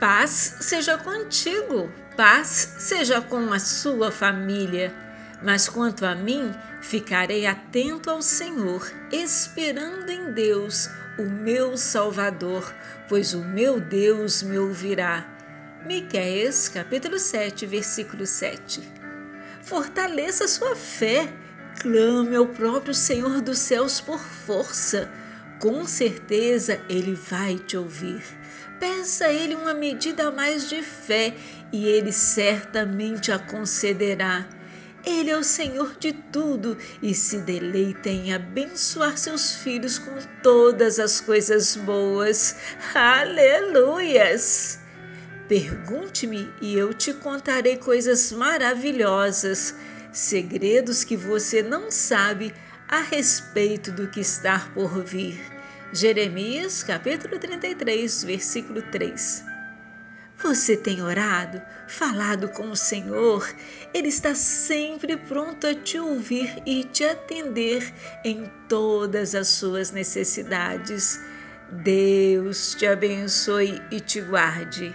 Paz seja contigo, paz seja com a sua família. Mas quanto a mim, ficarei atento ao Senhor, esperando em Deus, o meu Salvador, pois o meu Deus me ouvirá. Miqueias, capítulo 7, versículo 7. Fortaleça sua fé. Clame ao próprio Senhor dos céus por força. Com certeza ele vai te ouvir. Peça a ele uma medida a mais de fé e ele certamente a concederá. Ele é o Senhor de tudo e se deleita em abençoar seus filhos com todas as coisas boas. Aleluias! Pergunte-me e eu te contarei coisas maravilhosas, segredos que você não sabe a respeito do que está por vir. Jeremias capítulo 33, versículo 3. Você tem orado, falado com o Senhor? Ele está sempre pronto a te ouvir e te atender em todas as suas necessidades. Deus te abençoe e te guarde.